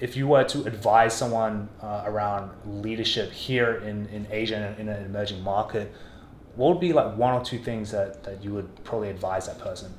if you were to advise someone uh, around leadership here in, in Asia and in an emerging market, what would be like one or two things that, that you would probably advise that person?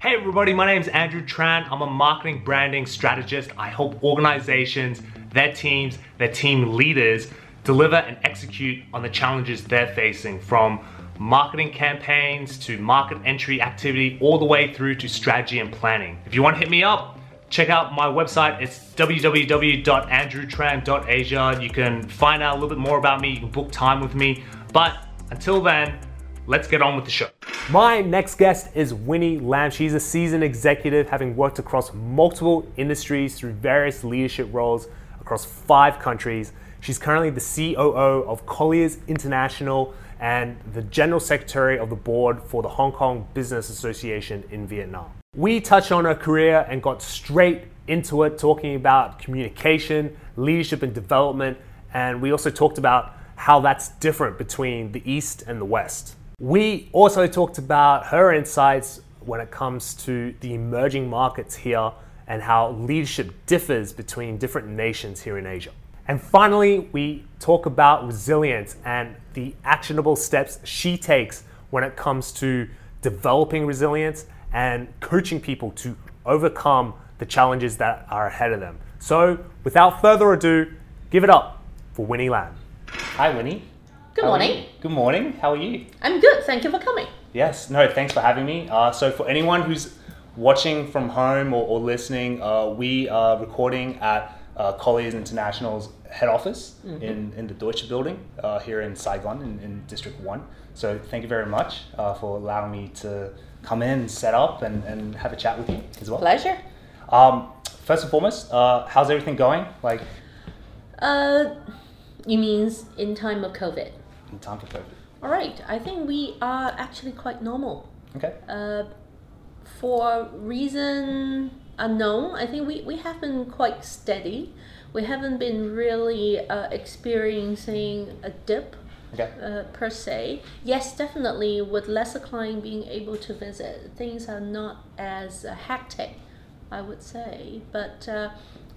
Hey everybody, my name is Andrew Tran. I'm a marketing branding strategist. I help organizations, their teams, their team leaders deliver and execute on the challenges they're facing from marketing campaigns to market entry activity all the way through to strategy and planning. If you want to hit me up, check out my website. It's www.andrewtran.asia. You can find out a little bit more about me. You can book time with me. But until then, let's get on with the show. My next guest is Winnie Lam. She's a seasoned executive, having worked across multiple industries through various leadership roles across five countries. She's currently the COO of Colliers International and the General Secretary of the Board for the Hong Kong Business Association in Vietnam. We touched on her career and got straight into it, talking about communication, leadership, and development. And we also talked about how that's different between the East and the West. We also talked about her insights when it comes to the emerging markets here and how leadership differs between different nations here in Asia. And finally, we talk about resilience and the actionable steps she takes when it comes to developing resilience and coaching people to overcome the challenges that are ahead of them. So, without further ado, give it up for Winnie Lam. Hi, Winnie. Good How morning. Good morning. How are you? I'm good. Thank you for coming. Yes, no, thanks for having me. Uh, so, for anyone who's watching from home or, or listening, uh, we are recording at uh, Colliers International's head office in, in the Deutsche Building uh, here in Saigon in, in District 1. So, thank you very much uh, for allowing me to come in, set up, and, and have a chat with you as well. Pleasure. Um, first and foremost, uh, how's everything going? Like, Uh, you mean in time of COVID? in time for COVID? All right. I think we are actually quite normal. Okay. Uh, for reason unknown, I think we, we have been quite steady. We haven't been really uh, experiencing a dip Okay. uh, per se. Yes, definitely with lesser client being able to visit, things are not as uh, hectic, I would say. But uh,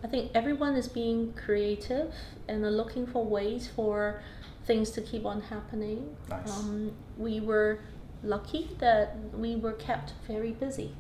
I think everyone is being creative and are looking for ways for things to keep on happening. Nice. Um, we were lucky that we were kept very busy.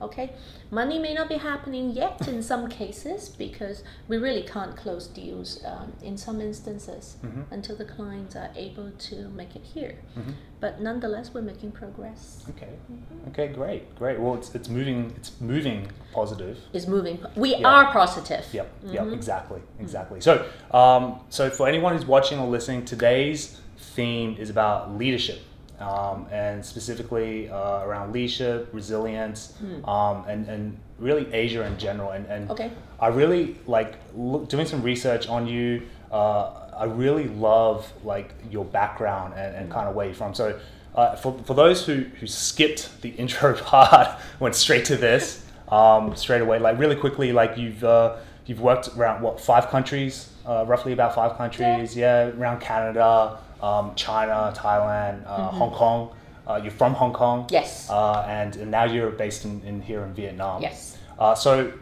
Okay, money may not be happening yet in some cases because we really can't close deals um, in some instances mm-hmm. until the clients are able to make it here. Mm-hmm. But nonetheless, we're making progress. Okay. Mm-hmm. Okay. Great. Great. Well, it's, it's moving. It's moving positive. It's moving. We Yeah. are positive. Yep. Yep. Exactly. Exactly. So, um, so for anyone who's watching or listening, today's theme is about leadership, um, and specifically uh, around leadership, resilience, um, and and really Asia in general. And and Okay. I really like look, doing some research on you. Uh, I really love like your background and, and kind of where you're from. So, uh, for, for those who, who skipped the intro part, went straight to this um, straight away. Like really quickly, like you've uh, you've worked around what five countries, uh, roughly about five countries. Yeah, around Canada, um, China, Thailand, uh, Hong Kong. Uh, you're from Hong Kong. Yes. Uh, and, and now you're based in, in here in Vietnam. Yes. Uh, so,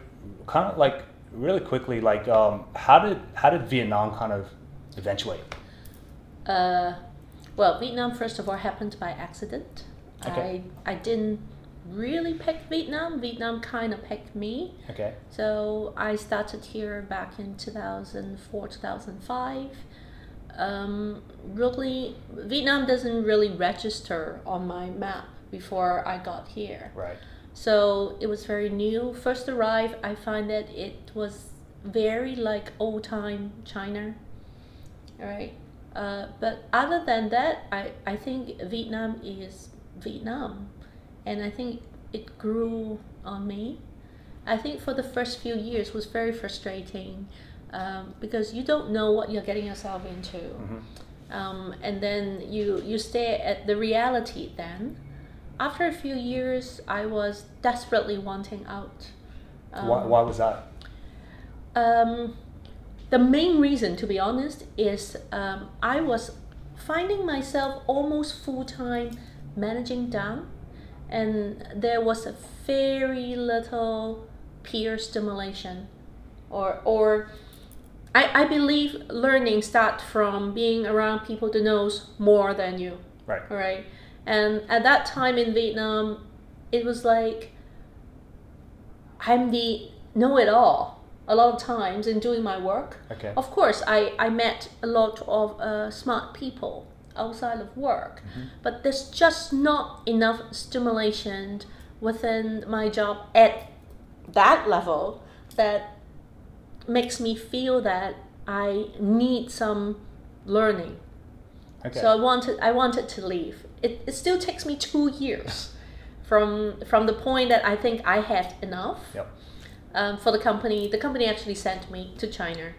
kind of like really quickly, like um, how did how did Vietnam kind of eventuate? Uh, well, Vietnam, first of all, happened by accident. Okay. I, I didn't really pick Vietnam. Vietnam kind of picked me. Okay. So I started here back in 2004, 2005. Um, really, Vietnam doesn't really register on my map before I got here. Right. So it was very new. First arrived, I find that it was very like old time China. All right. Uh, but other than that, I, I think Vietnam is Vietnam. And I think it grew on me. I think for the first few years was very frustrating um, because you don't know what you're getting yourself into. Um, and then you, you stare at the reality then. After a few years, I was desperately wanting out. why, why was that? Um, the main reason, to be honest, is um, I was finding myself almost full time managing down and there was a very little peer stimulation, or or I, I believe learning starts from being around people that knows more than you. Right. Right. And at that time in Vietnam, it was like I'm the know it all a lot of times in doing my work. Okay. Of course, I, I met a lot of uh, smart people outside of work, but there's just not enough stimulation within my job at that level that makes me feel that I need some learning. Okay. So I wanted I wanted to leave. It, it still takes me two years from from the point that I think I had enough Yep. um, for the company. The company actually sent me to China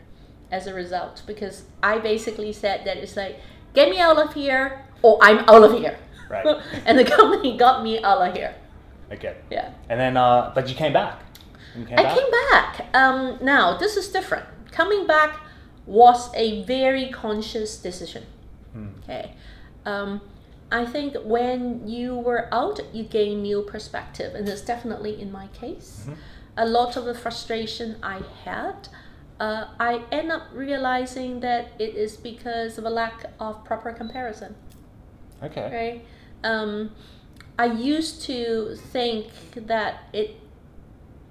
as a result because I basically said that it's like get me out of here or I'm out of here. Right. and the company got me out of here. Okay. Yeah. And then, uh, but you came back. You came I back? came back. Um, now this is different. Coming back was a very conscious decision. Okay. Um, I think when you were out, you gain new perspective, and it's definitely in my case. A lot of the frustration I had, uh, I end up realizing that it is because of a lack of proper comparison. Okay. Right? Um, I used to think that it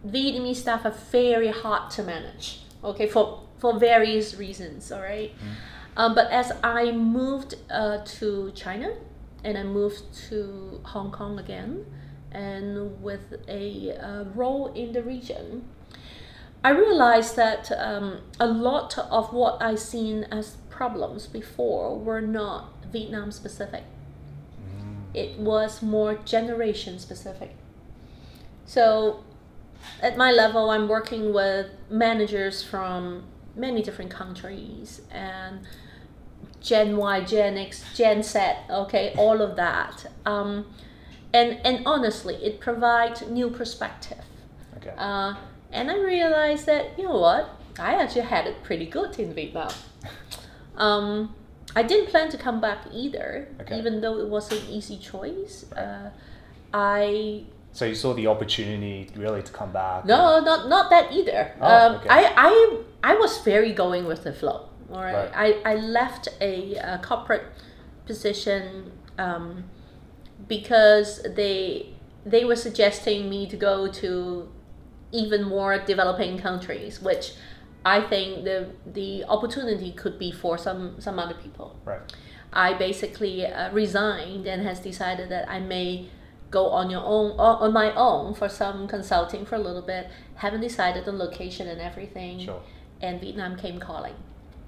Vietnamese staff are very hard to manage. Okay, for for various reasons. All right. Um, but as I moved uh, to China, and I moved to Hong Kong again, and with a uh, role in the region, I realized that um, a lot of what I seen as problems before were not Vietnam specific. It was more generation specific. So, at my level, I'm working with managers from many different countries and Gen Y, Gen X, Gen Z, okay, all of that. Um, and, and honestly, it provides new perspective. Uh, and I realized that, you know what, I actually had it pretty good in Vietnam. Um, I didn't plan to come back either, Okay. even though it was an easy choice. Uh, I so you saw the opportunity really to come back. no, not not that either. Oh, um, okay. I, I I was very going with the flow. All right, Right. I, I left a, uh corporate position um, because they they were suggesting me to go to even more developing countries, which I think the the opportunity could be for some some other people. Right. I basically uh, resigned and has decided that I may go on your own on my own for some consulting for a little bit. Haven't decided on location and everything. Sure. And Vietnam came calling.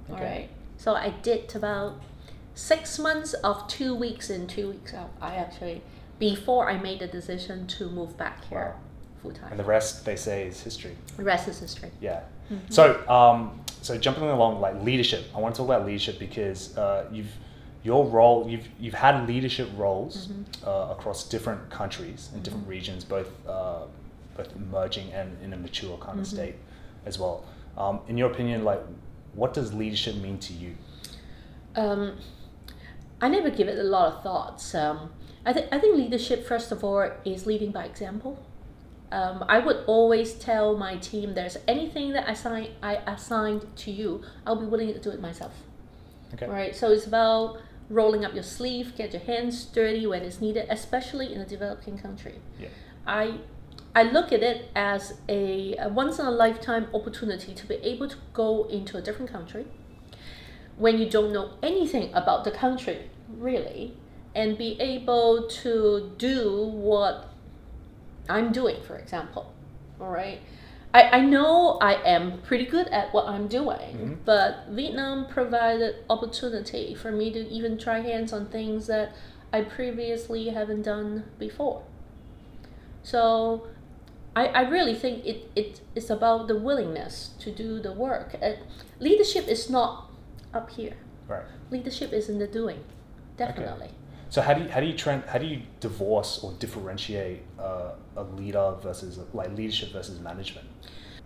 All Okay. right. So I did about six months of two weeks in, two weeks out. I actually before I made the decision to move back here Wow. Full time. And the rest, they say, is history. The rest is history. Yeah. Mm-hmm. So, um, so jumping along like leadership, I want to talk about leadership because uh, you've your role, you've you've had leadership roles Mm-hmm. uh, across different countries and different regions, both uh, both emerging and in a mature kind Mm-hmm. of state as well. Um, in your opinion, like, what does leadership mean to you? Um, I never give it a lot of thoughts. Um, I think I think leadership first of all is leading by example. Um, I would always tell my team, "There's anything that I assign I assigned to you, I'll be willing to do it myself." Okay. Right. So it's about rolling up your sleeve, get your hands dirty when it's needed, especially in a developing country. Yeah. I I look at it as a, a once in a lifetime opportunity to be able to go into a different country when you don't know anything about the country really and be able to do what I'm doing, for example. All right. I, I know I am pretty good at what I'm doing, Mhm. but Vietnam provided opportunity for me to even try hands on things that I previously haven't done before. So I, I really think it, it is about the willingness to do the work. Uh, leadership is not up here. Right. Leadership is in the doing, definitely. So how do you how do you trend, how do you divorce or differentiate uh, a leader versus like leadership versus management?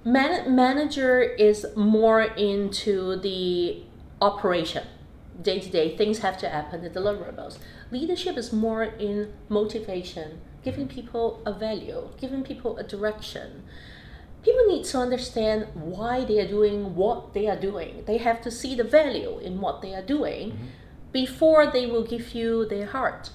Man- manager is more into the operation, day to day. Things have to happen, the deliverables. Leadership is more in motivation, giving people a value, giving people a direction. People need to understand why they are doing what they are doing. They have to see the value in what they are doing Mm-hmm. Before they will give you their heart.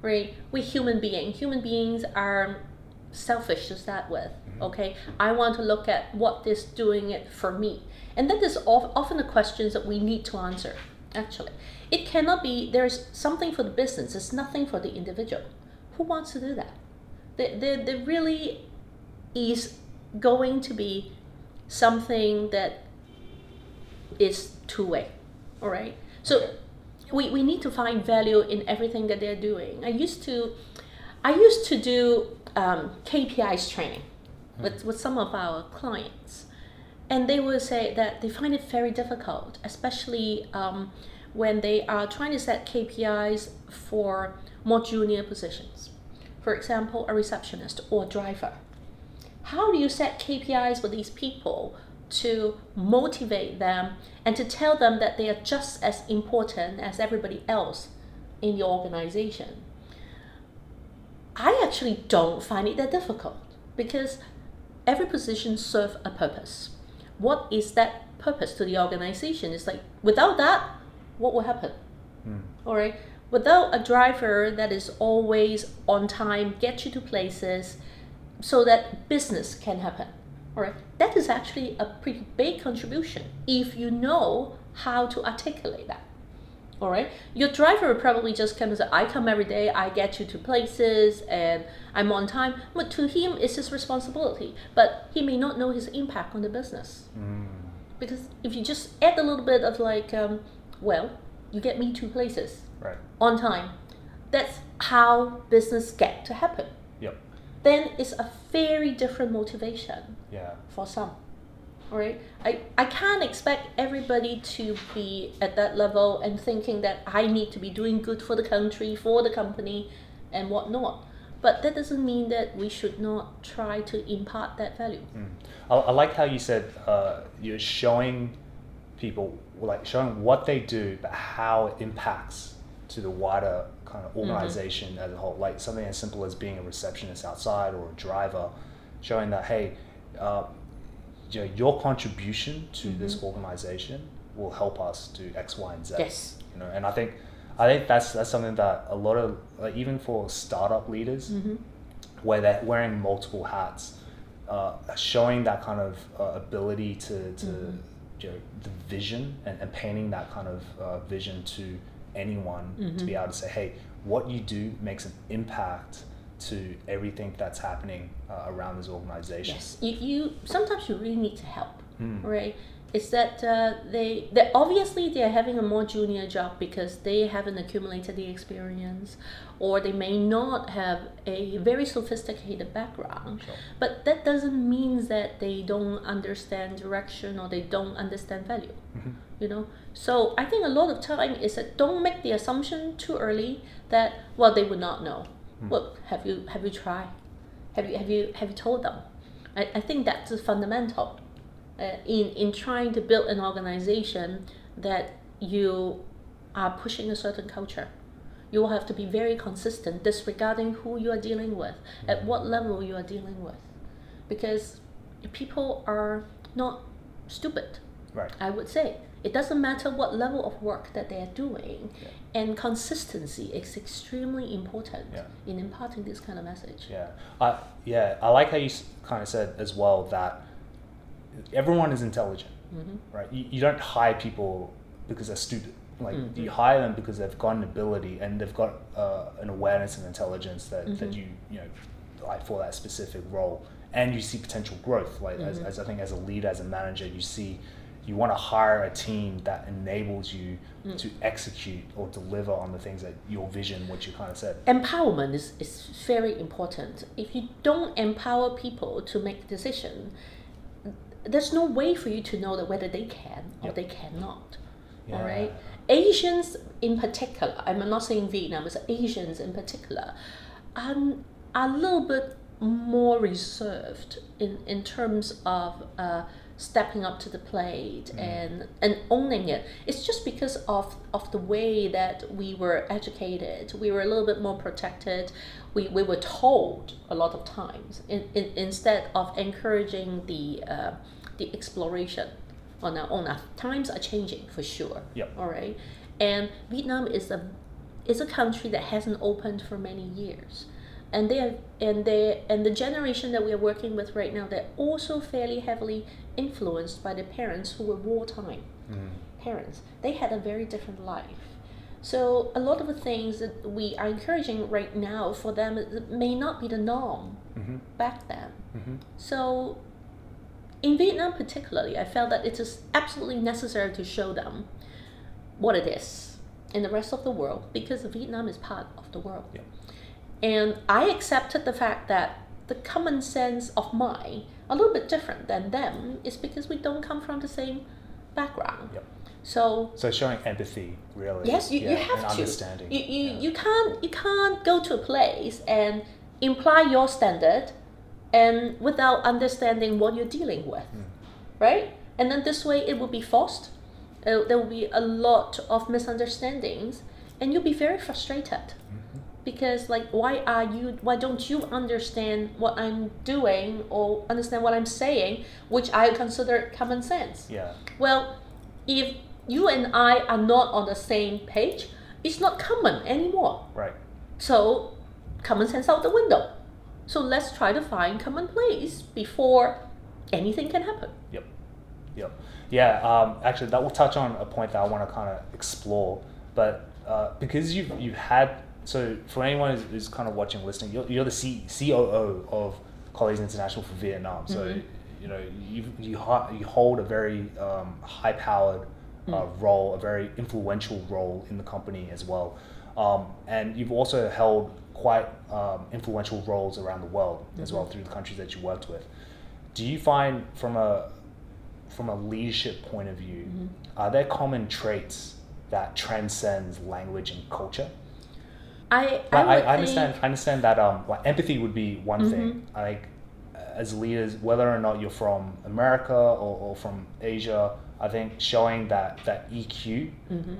Right? We human being, Human beings are selfish to start with. Mm-hmm. Okay, I want to look at what is doing it for me, and that is often the questions that we need to answer. Actually, it cannot be there's something for the business. It's nothing for the individual. Who wants to do that? There, there, there really is going to be something that is two way. All right. So. We, we need to find value in everything that they're doing. I used to I used to do um, KPIs training with, with some of our clients. And they will say that they find it very difficult, especially um, when they are trying to set KPIs for more junior positions. For example, a receptionist or driver. How do you set KPIs for these people to motivate them and to tell them that they are just as important as everybody else in your organization? I actually don't find it that difficult because every position serves a purpose. What is that purpose to the organization? It's like without that, what will happen? Hmm. All right. Without a driver that is always on time, get you to places, so that business can happen. All right. That is actually a pretty big contribution if you know how to articulate that. All right. Your driver probably just comes. I come every day, I get you to places, and I'm on time. But to him, it's his responsibility. But he may not know his impact on the business. Because if you just add a little bit of like, um, well, you get me to places Right. on time, that's how business get to happen. Then it's a very different motivation Yeah. for some. right I, I can't expect everybody to be at that level and thinking that I need to be doing good for the country, for the company, and whatnot. But that doesn't mean that we should not try to impart that value. I, I like how you said uh, you're showing people like showing what they do, but how it impacts to the wider kind of organization as a whole. Like something as simple as being a receptionist outside or a driver, showing that hey, uh, you know, your contribution to this organization will help us do X, Y, and Z. Yes. You know, and I think I think that's that's something that a lot of like, even for startup leaders where they're wearing multiple hats, uh, showing that kind of uh, ability to, to you know, the vision and, and painting that kind of uh, vision to anyone to be able to say, hey, what you do makes an impact to everything that's happening uh, around this organization. Yes, you, you sometimes you really need to help, Hmm. right? Is that uh, they they obviously they are having a more junior job because they haven't accumulated the experience, or they may not have a very sophisticated background. Sure. But that doesn't mean that they don't understand direction or they don't understand value. You know, so I think a lot of time is that don't make the assumption too early that well they would not know. Well, have you have you tried? Have you have you have you told them? I, I think that's fundamental uh, in in trying to build an organization that you are pushing a certain culture. You will have to be very consistent, disregarding who you are dealing with, at what level you are dealing with, because people are not stupid. Right. I would say it doesn't matter what level of work that they are doing, Yeah. and consistency is extremely important Yeah. in imparting this kind of message. Yeah, I yeah I like how you kind of said as well that everyone is intelligent, mm-hmm. right? You, you don't hire people because they're stupid. Like mm-hmm. you hire them because they've got an ability and they've got uh, an awareness and intelligence that, that mm-hmm. you you know like for that specific role, and you see potential growth. Like as, as I think as a leader, as a manager, you see. You want to hire a team that enables you to execute or deliver on the things that your vision, what you kind of said. Empowerment is, is very important. If you don't empower people to make decision, there's no way for you to know that whether they can or Yep. they cannot. Yeah. All right. Asians in particular, I'm not saying Vietnam, it's Asians in particular, um, are a little bit more reserved in, in terms of uh, stepping up to the plate and and owning it. It's just because of of the way that we were educated. We were a little bit more protected. We, we were told a lot of times in, in, instead of encouraging the uh, the exploration on our own. Now, times are changing for sure. Yep. All right, and Vietnam is a is a country that hasn't opened for many years and they are, and they and the generation that we are working with right now they're also fairly heavily influenced by the parents who were wartime mm. parents. They had a very different life. So a lot of the things that we are encouraging right now for them may not be the norm mm-hmm. back then. Mm-hmm. So in vietnam particularly i felt that it is absolutely necessary to show them what it is in the rest of the world because vietnam is part of the world. Yep. And I accepted the fact that the common sense of mine, a little bit different than them, is because we don't come from the same background. Yep. So So showing empathy, really. yes, you, you have to. understanding. You, you, yeah. you can't you can't go to a place and imply your standard and without understanding what you're dealing with. Right? And then this way it will be forced. Uh, there will be a lot of misunderstandings and you'll be very frustrated because like why are you why don't you understand what i'm doing or understand what i'm saying which i consider common sense Yeah. well if you and i are not on the same page it's not common anymore Right. so common sense out the window so let's try to find common place before anything can happen Yep. Yep. Yeah. Um, actually, that will touch on a point that I want to kind of explore. But uh, because you've you've had so for anyone who's, who's kind of watching, listening, you're, you're the C, COO of Colliers International for Vietnam. So you know you you you hold a very um, high powered uh, role, a very influential role in the company as well. Um, and you've also held quite um, influential roles around the world as well through the countries that you worked with. Do you find from a from a leadership point of view, are there common traits that transcends language and culture? I i, I, I understand. think- I understand that um, like empathy would be one thing. Like as leaders, whether or not you're from America or, or from Asia, I think showing that that EQ,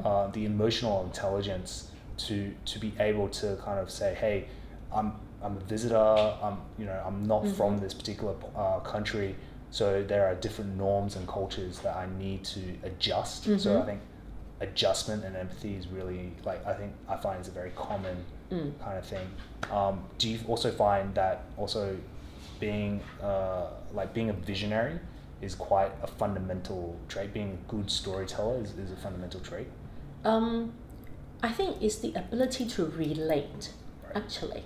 uh, the emotional intelligence, to to be able to kind of say, hey, I'm I'm a visitor. I'm you know I'm not from this particular uh, country. So there are different norms and cultures that I need to adjust. So I think adjustment and empathy is really like I think I find is a very common kind of thing. Um, do you also find that also being uh, like being a visionary is quite a fundamental trait? Being a good storyteller is, is a fundamental trait. Um, I think it's the ability to relate. Right. Actually,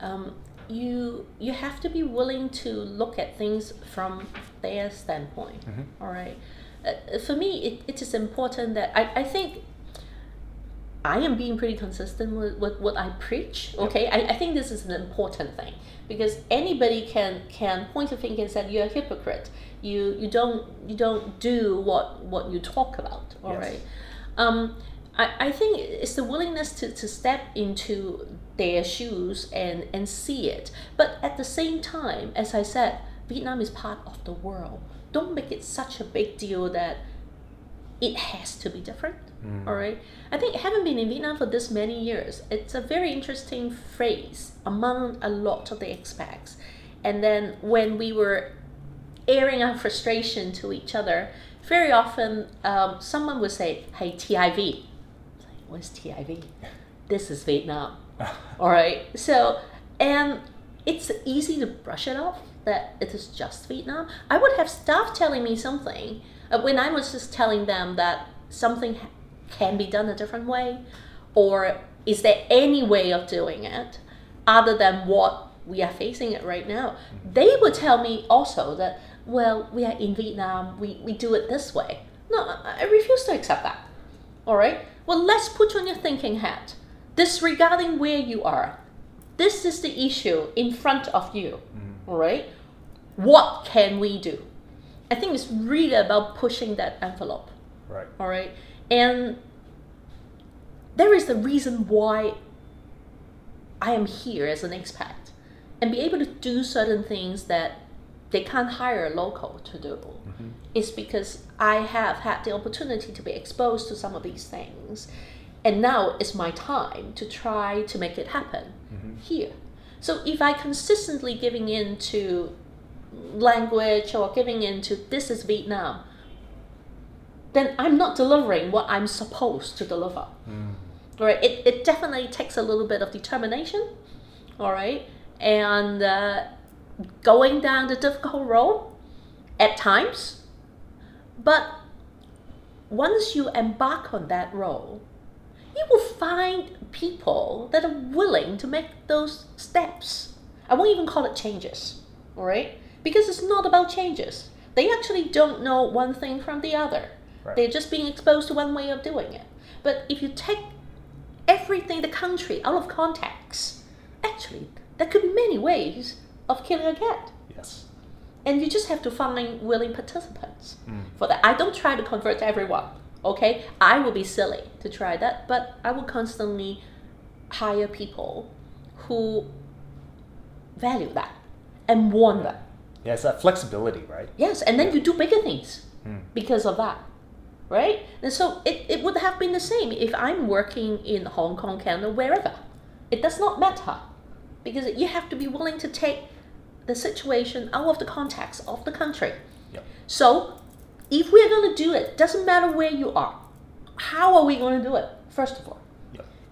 um, you you have to be willing to look at things from their standpoint. all right. Uh, for me, it, it is important that I, I think I am being pretty consistent with, with what I preach. Okay, I, I think this is an important thing because anybody can can point a finger and say you're a hypocrite. You you don't you don't do what what you talk about. All right. Yes. Um, I, I think it's the willingness to, to step into their shoes and, and see it. But at the same time, as I said, Vietnam is part of the world. Don't make it such a big deal that it has to be different. All right. I think having been in Vietnam for this many years, it's a very interesting phrase among a lot of the expats. And then when we were airing our frustration to each other, very often um, someone would say, "Hey, TIV." Like, What's TIV? This is Vietnam. All right. So, and it's easy to brush it off that it is just Vietnam. I would have staff telling me something uh, when I was just telling them that something can be done a different way, or is there any way of doing it other than what we are facing it right now? They would tell me also that, well, we are in Vietnam, we, we do it this way. No, I I refuse to accept that. All right. Well, let's put on your thinking hat. Disregarding where you are, this is the issue in front of you. All right. What can we do? I think it's really about pushing that envelope. Right. All right. And there is the reason why I am here as an expat and be able to do certain things that they can't hire a local to do. Mm-hmm. It's because I have had the opportunity to be exposed to some of these things. And now it's my time to try to make it happen mm-hmm. here. So if I consistently giving in to language or giving in to this is Vietnam, then I'm not delivering what I'm supposed to deliver. All right, it, it definitely takes a little bit of determination, all right, and uh, going down the difficult road at times. But once you embark on that road, you will find people that are willing to make those steps. I won't even call it changes, all right? Because it's not about changes. They actually don't know one thing from the other. Right. They're just being exposed to one way of doing it. But if you take everything, the country, out of context, actually, there could be many ways of killing a cat. Yes. And you just have to find willing participants mm. for that. I don't try to convert everyone, okay? I will be silly to try that, but I will constantly hire people who value that and want that. Yeah, it's that flexibility, right? Yes, and then you do bigger things hmm. because of that. Right? And so it, it would have been the same if I'm working in Hong Kong, Canada, wherever. It does not matter. Because you have to be willing to take the situation out of the context of the country. Yep. So if we're going to do it, doesn't matter where you are. How are we going to do it? First of all.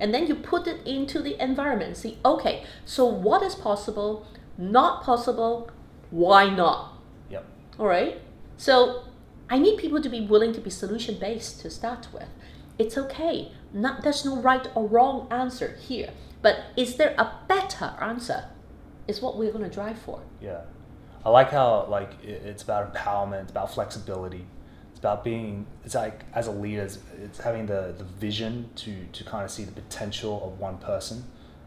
And then you put it into the environment. See, okay, so what is possible, not possible, why not? Yep. All right. So I need people to be willing to be solution based to start with. It's okay. Not there's no right or wrong answer here. But is there a better answer? Is what we're going to drive for. Yeah. I like how like it, it's about empowerment, it's about flexibility. It's about being it's like as a leader it's, it's having the, the vision to to kind of see the potential of one person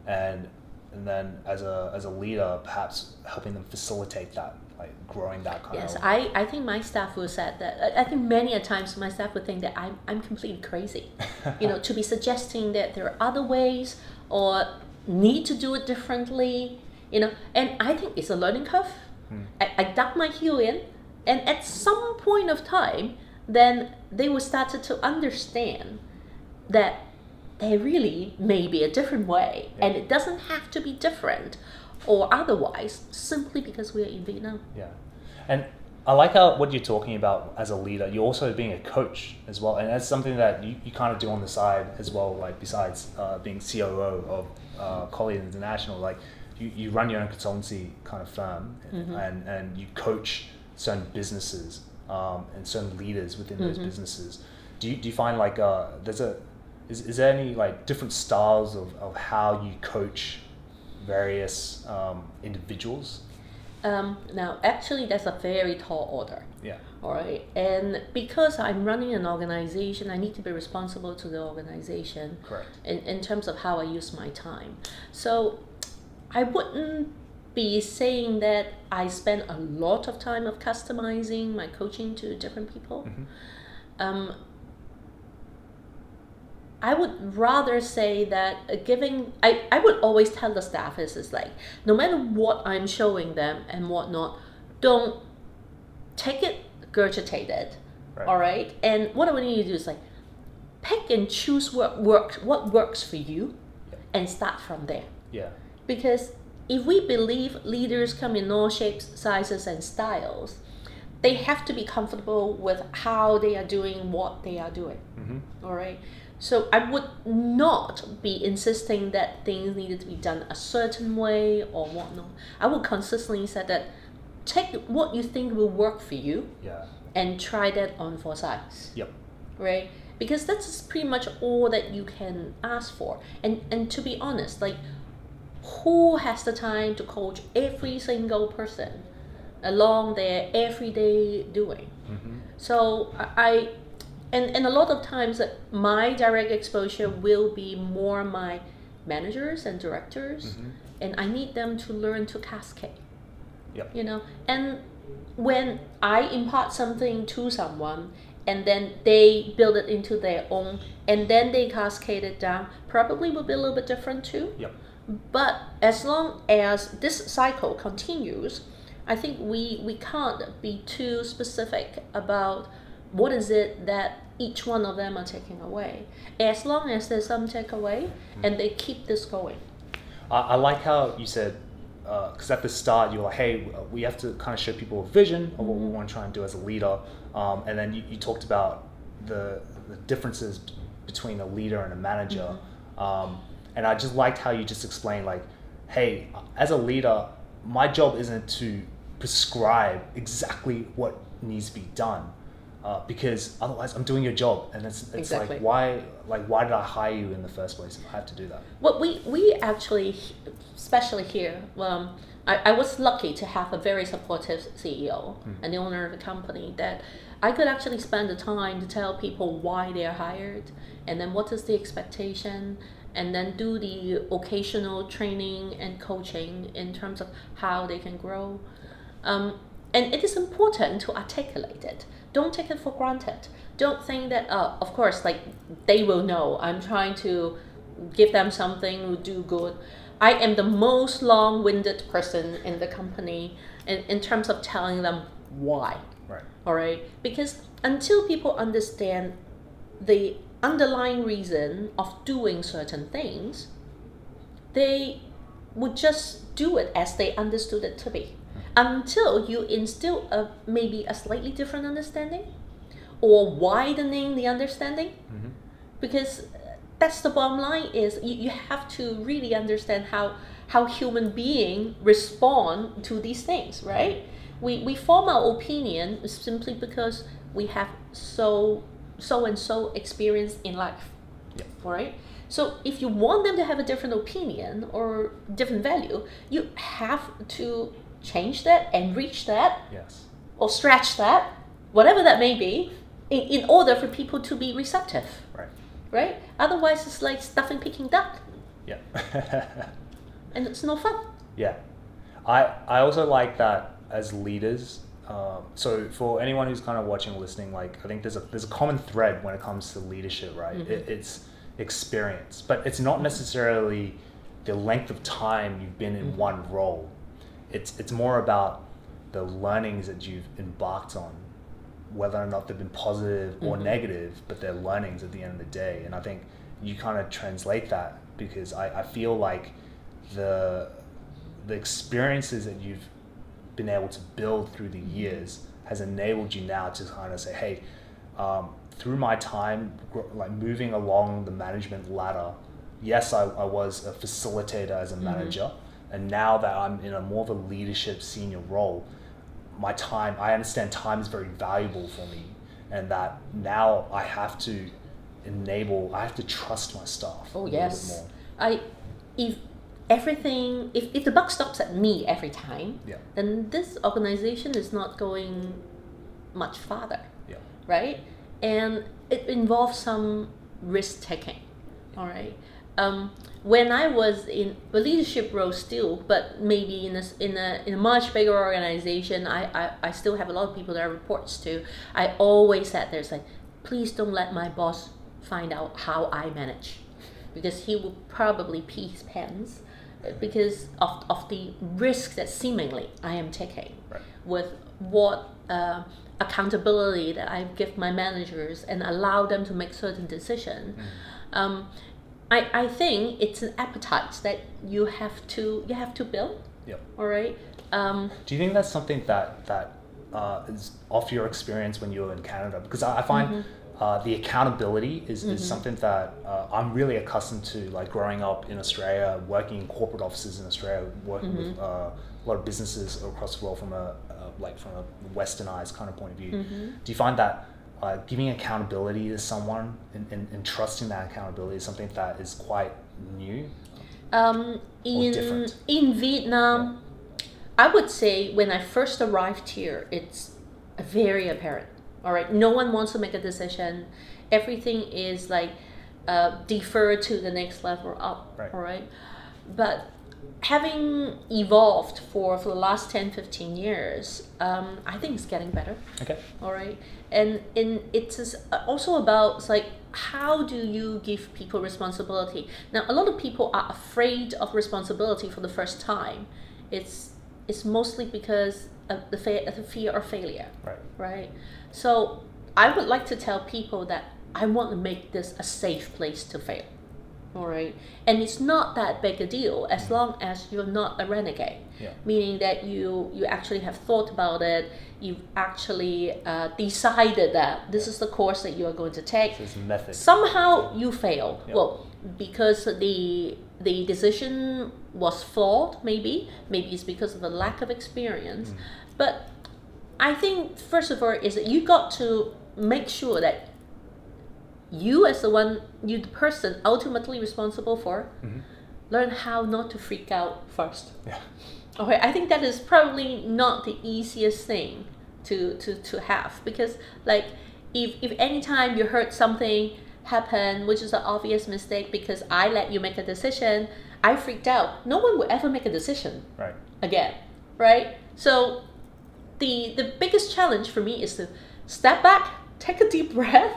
and and then as a as a leader perhaps helping them facilitate that like growing that kind Yes, of I, I think my staff will said that. I- I think many a times my staff would think that I'm, I'm completely crazy. you know, to be suggesting that there are other ways or need to do it differently. You know, and I think it's a learning curve. I, I dug my heel in, and at some point of time, then they will start to understand that there really may be a different way, and it doesn't have to be different or otherwise simply because we're in Vietnam. Yeah, and I like how what you're talking about as a leader. You're also being a coach as well, and that's something that you, you kind of do on the side as well. Like besides uh, being COO of uh, Collier International, like you, you run your own consultancy kind of firm, and and you coach certain businesses um, and certain leaders within those businesses. Do you do you find like uh, there's a is, is there any like different styles of, of how you coach various um, individuals? Um, now, actually, that's a very tall order. Yeah. All right. And because I'm running an organization, I need to be responsible to the organization Correct. in, in terms of how I use my time. So I wouldn't be saying that I spend a lot of time of customizing my coaching to different people. Um, I would rather say that giving, I, I would always tell the staff is, is like, no matter what I'm showing them and whatnot, don't take it, regurgitate it, Right. all right? And what I want you to do is like, pick and choose what works, what works for you, and start from there. Yeah. Because if we believe leaders come in all shapes, sizes, and styles, they have to be comfortable with how they are doing what they are doing. Mm-hmm. All right. So I would not be insisting that things needed to be done a certain way or whatnot. I would consistently say that take what you think will work for you Yeah. and try that on for size Yep. right because that's pretty much all that you can ask for and and to be honest like who has the time to coach every single person along their everyday doing? Mm-hmm. So I- and and a lot of times uh, my direct exposure will be more my managers and directors mm-hmm. and i need them to learn to cascade. Yep. you know and when i impart something to someone and then they build it into their own and then they cascade it down probably will be a little bit different too. Yep. But as long as this cycle continues I think we we can't be too specific about what is it that each one of them are taking away. As long as there's some takeaway Hmm. and they keep this going. I, I like how you said because at the start you were like, hey, we have to kind of show people a vision of what we want to try and do as a leader, um, and then you, you talked about the the differences between a leader and a manager, um, and I just liked how you just explained like, hey, as a leader, my job isn't to prescribe exactly what needs to be done. Uh, because otherwise, I'm doing your job, and it's, it's Exactly. like why like why did I hire you in the first place if I have to do that? Well, we, we actually, especially here, um, I, I was lucky to have a very supportive CEO and the owner of the company that I could actually spend the time to tell people why they are hired and then what is the expectation and then do the occasional training and coaching in terms of how they can grow. Um, and it is important to articulate it. Don't take it for granted. Don't think that, uh, of course, like they will know. I'm trying to give them something to do good. I am the most long winded person in the company in, in terms of telling them why. Right. All right? Because until people understand the underlying reason of doing certain things, they would just do it as they understood it to be. Until you instill a maybe a slightly different understanding or widening the understanding. Mm-hmm. Because uh, that's the bottom line is you, you have to really understand how how human being respond to these things, right? We, we form our opinion simply because we have so so and so experience in life. Yep. All right. So if you want them to have a different opinion or different value, you have to change that and reach that Yes. or stretch that, whatever that may be, in, in order for people to be receptive, Right. right? Otherwise, it's like stuffing Peking duck, Yeah. and it's no fun. yeah. I I also like that as leaders. Um, so for anyone who's kind of watching, or listening, like I think there's a there's a common thread when it comes to leadership, right? Mm-hmm. It, it's experience, but it's not necessarily the length of time you've been in mm-hmm. one role. It's it's more about the learnings that you've embarked on, whether or not they've been positive or mm-hmm. negative, but they're learnings at the end of the day. And I think you kind of translate that because I, I feel like the the experiences that you've been able to build through the years has enabled you now to kind of say, hey, um, through my time, like moving along the management ladder, yes, I, I was a facilitator as a manager, and now that I'm in a more of a leadership senior role, my time, I understand time is very valuable for me, and that now I have to enable, I have to trust my staff Oh a little bit yes, more. I if everything if, if the buck stops at me every time, Yeah. then this organization is not going much farther. Yeah. right? And it involves some risk taking. All right. Um, when I was in a leadership role still, but maybe in a, in a, in a much bigger organization, I, I, I still have a lot of people that I reports to. I always said there's like, please don't let my boss find out how I manage, because he will probably pee his pants, because of, of the risk that seemingly I am taking Right. with what uh, accountability that I give my managers and allow them to make certain decisions. Um, I, I think it's an appetite that you have to you have to build. Yep. All right. Um, Do you think that's something that that uh, is off your experience when you were in Canada? Because I, I find uh, the accountability is, is something that uh, I'm really accustomed to. Like growing up in Australia, working in corporate offices in Australia, working with uh, a lot of businesses across the world from a uh, like from a westernized kind of point of view. Do you find that? Uh, giving accountability to someone and, and, and trusting that accountability is something that is quite new. um, in different. in Vietnam, I would say when I first arrived here, it's very apparent. All right, no one wants to make a decision. Everything is like uh, defer to the next level up. Right. All right, but having evolved for, for the last 10 15 years um, i think it's getting better Okay. all right and and it's also about it's like how do you give people responsibility now a lot of people are afraid of responsibility for the first time it's it's mostly because of the, fa- the fear of failure, Right. right? So I would like to tell people that I want to make this a safe place to fail. All right, and it's not that big a deal as long as you're not a renegade. Yeah. Meaning that you you actually have thought about it. You've actually uh, decided that this is the course that you are going to take. There's method. Somehow you fail. Yeah. Well, because the the decision was flawed. Maybe maybe it's because of the lack of experience. Mm. But I think first of all is that you got to make sure that you as the one you the person ultimately responsible for Mhm. learn how not to freak out first. Yeah. Okay, I think that is probably not the easiest thing to to, to have because like if if any time you heard something happen which is an obvious mistake because I let you make a decision, I freaked out. No one will ever make a decision Right. again, right? So the the biggest challenge for me is to step back, take a deep breath,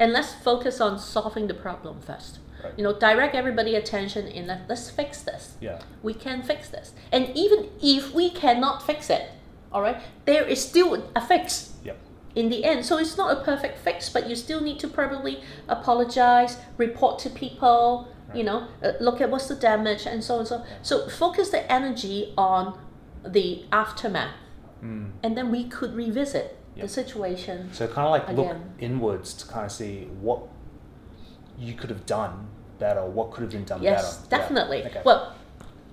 and let's focus on solving the problem first. Right. You know, direct everybody attention in let, let's fix this. Yeah. We can fix this. And even if we cannot fix it, all right, there is still a fix Yep. in the end. So it's not a perfect fix, but you still need to probably apologize, report to people, you know, uh, look at what's the damage and so on and so. So focus the energy on the aftermath, Mm. and then we could revisit the situation. So kind of like look inwards to kind of see what you could have done better, what could have been done Yes, better. Yeah. definitely. Okay. Well,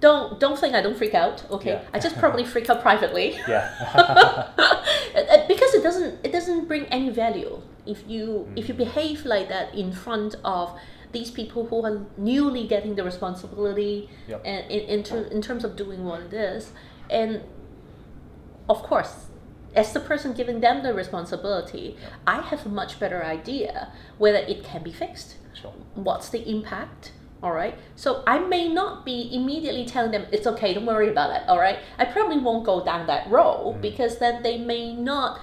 don't don't think I don't freak out. Okay, Yeah. I just probably freak out privately. yeah. Because it doesn't it doesn't bring any value if you if Mm. you behave like that in front of these people who are newly getting the responsibility Yep. and in in, ter- in terms of doing what it is and of course as the person giving them the responsibility Yep. i have a much better idea whether it can be fixed sure. what's the impact all right so i may not be immediately telling them it's okay don't worry about it all right i probably won't go down that road Mhm. because then they may not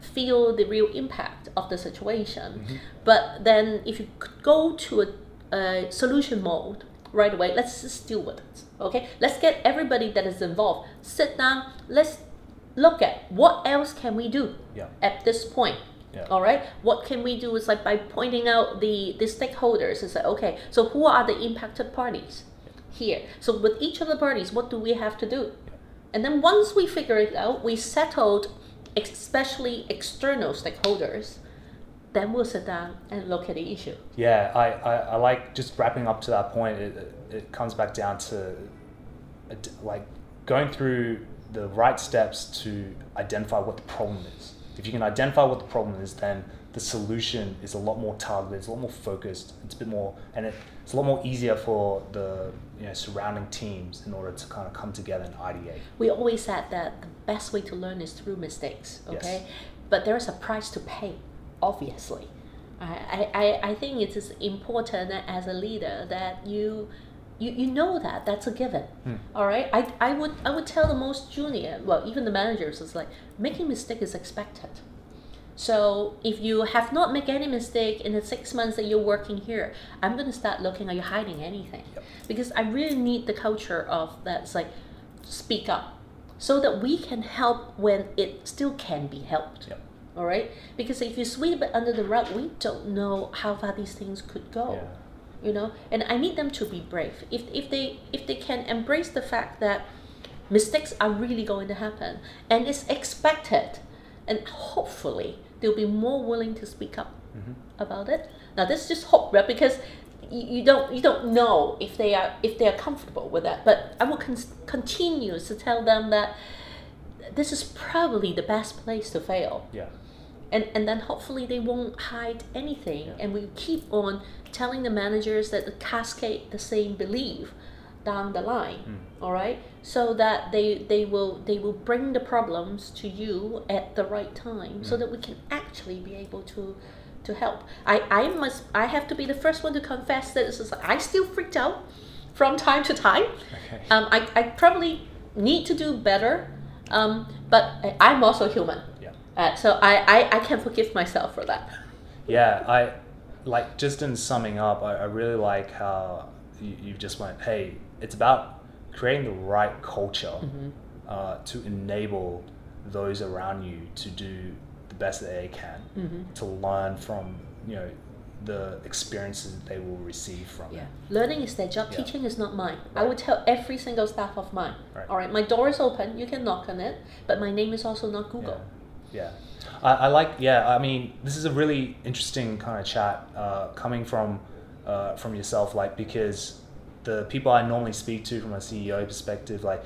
feel the real impact of the situation Mhm. but then if you could go to a, a solution mode right away let's just deal with it okay let's get everybody that is involved sit down let's look at what else can we do Yeah. at this point Yeah. all right? What can we do? Is like by pointing out the the stakeholders is like okay so who are the impacted parties here? So with each of the parties what do we have to do? And then once we figure it out we settled especially external stakeholders then we'll sit down and look at the issue. Yeah, I, I, I like just wrapping up to that point. It, it- it comes back down to like going through the right steps to identify what the problem is. If you can identify what the problem is, then the solution is a lot more targeted. It's a lot more focused. It's a bit more, and it, it's a lot more easier for the you know surrounding teams in order to kind of come together and ideate. we always said that the best way to learn is through mistakes okay Yes. but there's a price to pay obviously I, I, I think it is important as a leader that you you, you know that that's a given Hmm. all right I, I would I would tell the most junior well even the managers is like making mistake is expected so if you have not made any mistake in the six months that you're working here, I'm gonna start looking. Are you hiding anything? Yep. Because I really need the culture of that's like speak up, so that we can help when it still can be helped. Yep. All right. Because if you sweep it under the rug, we don't know how far these things could go Yeah. You know? And i need them to be brave. If, if they if they can embrace the fact that mistakes are really going to happen and it's expected and hopefully they'll be more willing to speak up Mhm. about it. Now this is just hope right? Because you, you don't you don't know if they are if they are comfortable with that. But i will con- continue to tell them that this is probably the best place to fail. Yeah. And and then hopefully they won't hide anything Yeah. and we keep on telling the managers that the cascade the same belief down the line Mm. all right so that they they will they will bring the problems to you at the right time so Mm. that we can actually be able to to help i i must i have to be the first one to confess that this is i still freaked out from time to time Okay. um, I, I probably need to do better um, but I- i'm also human. Uh, so I, I, I can forgive myself for that. Yeah, I like just in summing up, I, I really like how you, you just went, hey, it's about creating the right culture uh, to enable those around you to do the best that they can, Mm-hmm. to learn from you know the experiences that they will receive from Yeah. it. Learning is their job. Yeah. Teaching is not mine. I Right. would tell every single staff of mine. Right. All right, my door is open. You can knock on it, but my name is also not Google. Yeah, yeah. I, I like. Yeah, I mean, this is a really interesting kind of chat uh, coming from uh, from yourself, like because the people I normally speak to from a CEO perspective, like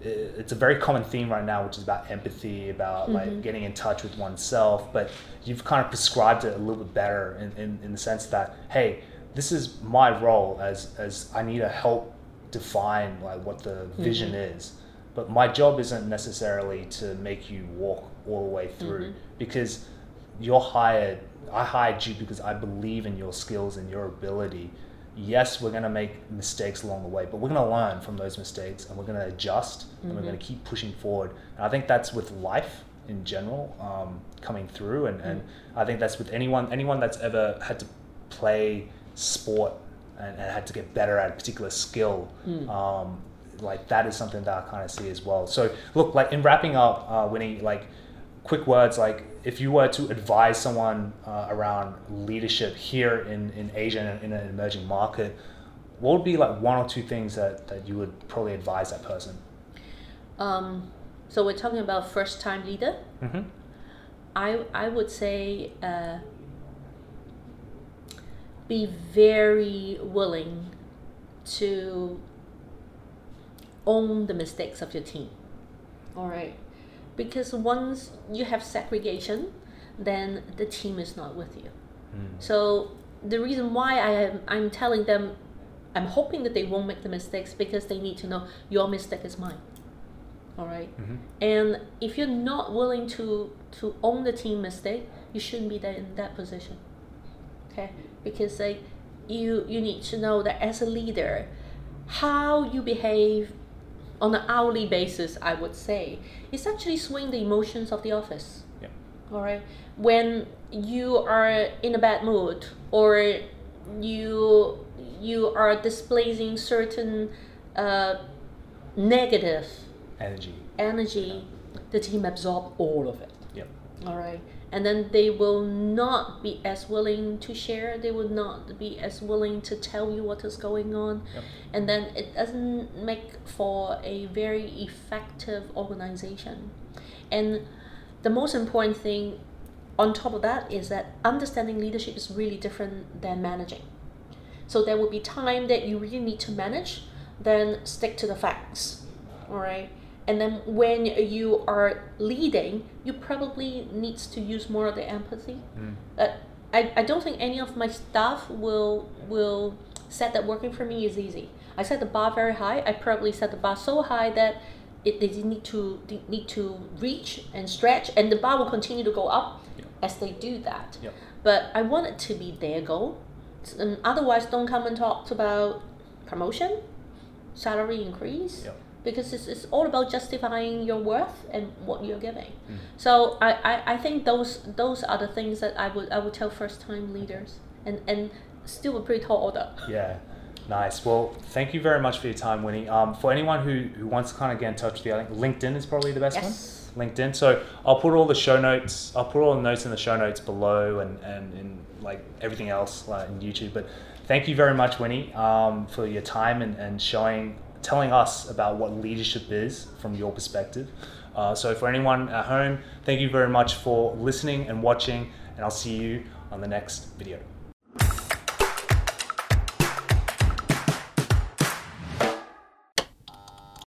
it's a very common theme right now, which is about empathy, about like getting in touch with oneself. But you've kind of prescribed it a little bit better in, in, in the sense that, hey, this is my role as as I need to help define like what the vision is. But my job isn't necessarily to make you walk all the way through because you're hired. I hired you because I believe in your skills and your ability. Yes, we're going to make mistakes along the way, but we're going to learn from those mistakes and we're going to adjust and we're going to keep pushing forward. And I think that's with life in general um, coming through, and, and I think that's with anyone anyone that's ever had to play sport and, and had to get better at a particular skill. Um, like that is something that I kind of see as well. So look, like in wrapping up, uh, Winnie, like quick words, like if you were to advise someone uh, around leadership here in, in Asia and in an emerging market, what would be like one or two things that, that you would probably advise that person? Um, so we're talking about first time leader. Mm-hmm. I I would say uh, be very willing to own the mistakes of your team. All right, because once you have segregation, then the team is not with you. Hmm. So the reason why I am I'm telling them, I'm hoping that they won't make the mistakes because they need to know your mistake is mine. All right? Mm-hmm. And if you're not willing to to own the team mistake, you shouldn't be there in that position. Okay? Because like you you need to know that as a leader, how you behave on an hourly basis, I would say, is actually swing the emotions of the office. Yeah. All right. When you are in a bad mood or you you are displaying certain uh, negative Energy. energy, the team absorb all of it. Yep. All right. And then they will not be as willing to share. They will not be as willing to tell you what is going on. Yep. And then it doesn't make for a very effective organization. And the most important thing on top of that is that understanding leadership is really different than managing. So there will be time that you really need to manage, then stick to the facts. All right. And then when you are leading, you probably needs to use more of the empathy. Uh, I, I don't think any of my staff will will set that working for me is easy. I set the bar very high. I probably set the bar so high that it they need to they need to reach and stretch, and the bar will continue to go up as they do that. Yep. But I want it to be their goal. And otherwise, don't come and talk about promotion, salary increase, Yep. Because it's, it's all about justifying your worth and what you're giving. Mm. So I, I, I think those those are the things that I would I would tell first time leaders and and still a pretty tall order. Yeah, nice. Well, thank you very much for your time, Winnie. Um, for anyone who, who wants to kind of get in touch with you, I think LinkedIn is probably the best Yes. one. LinkedIn. So I'll put all the show notes. I'll put all the notes in the show notes below, and and, and like everything else like in YouTube. But thank you very much, Winnie, um, for your time and, and showing, telling us about what leadership is from your perspective. Uh, so for anyone at home, thank you very much for listening and watching, and I'll see you on the next video.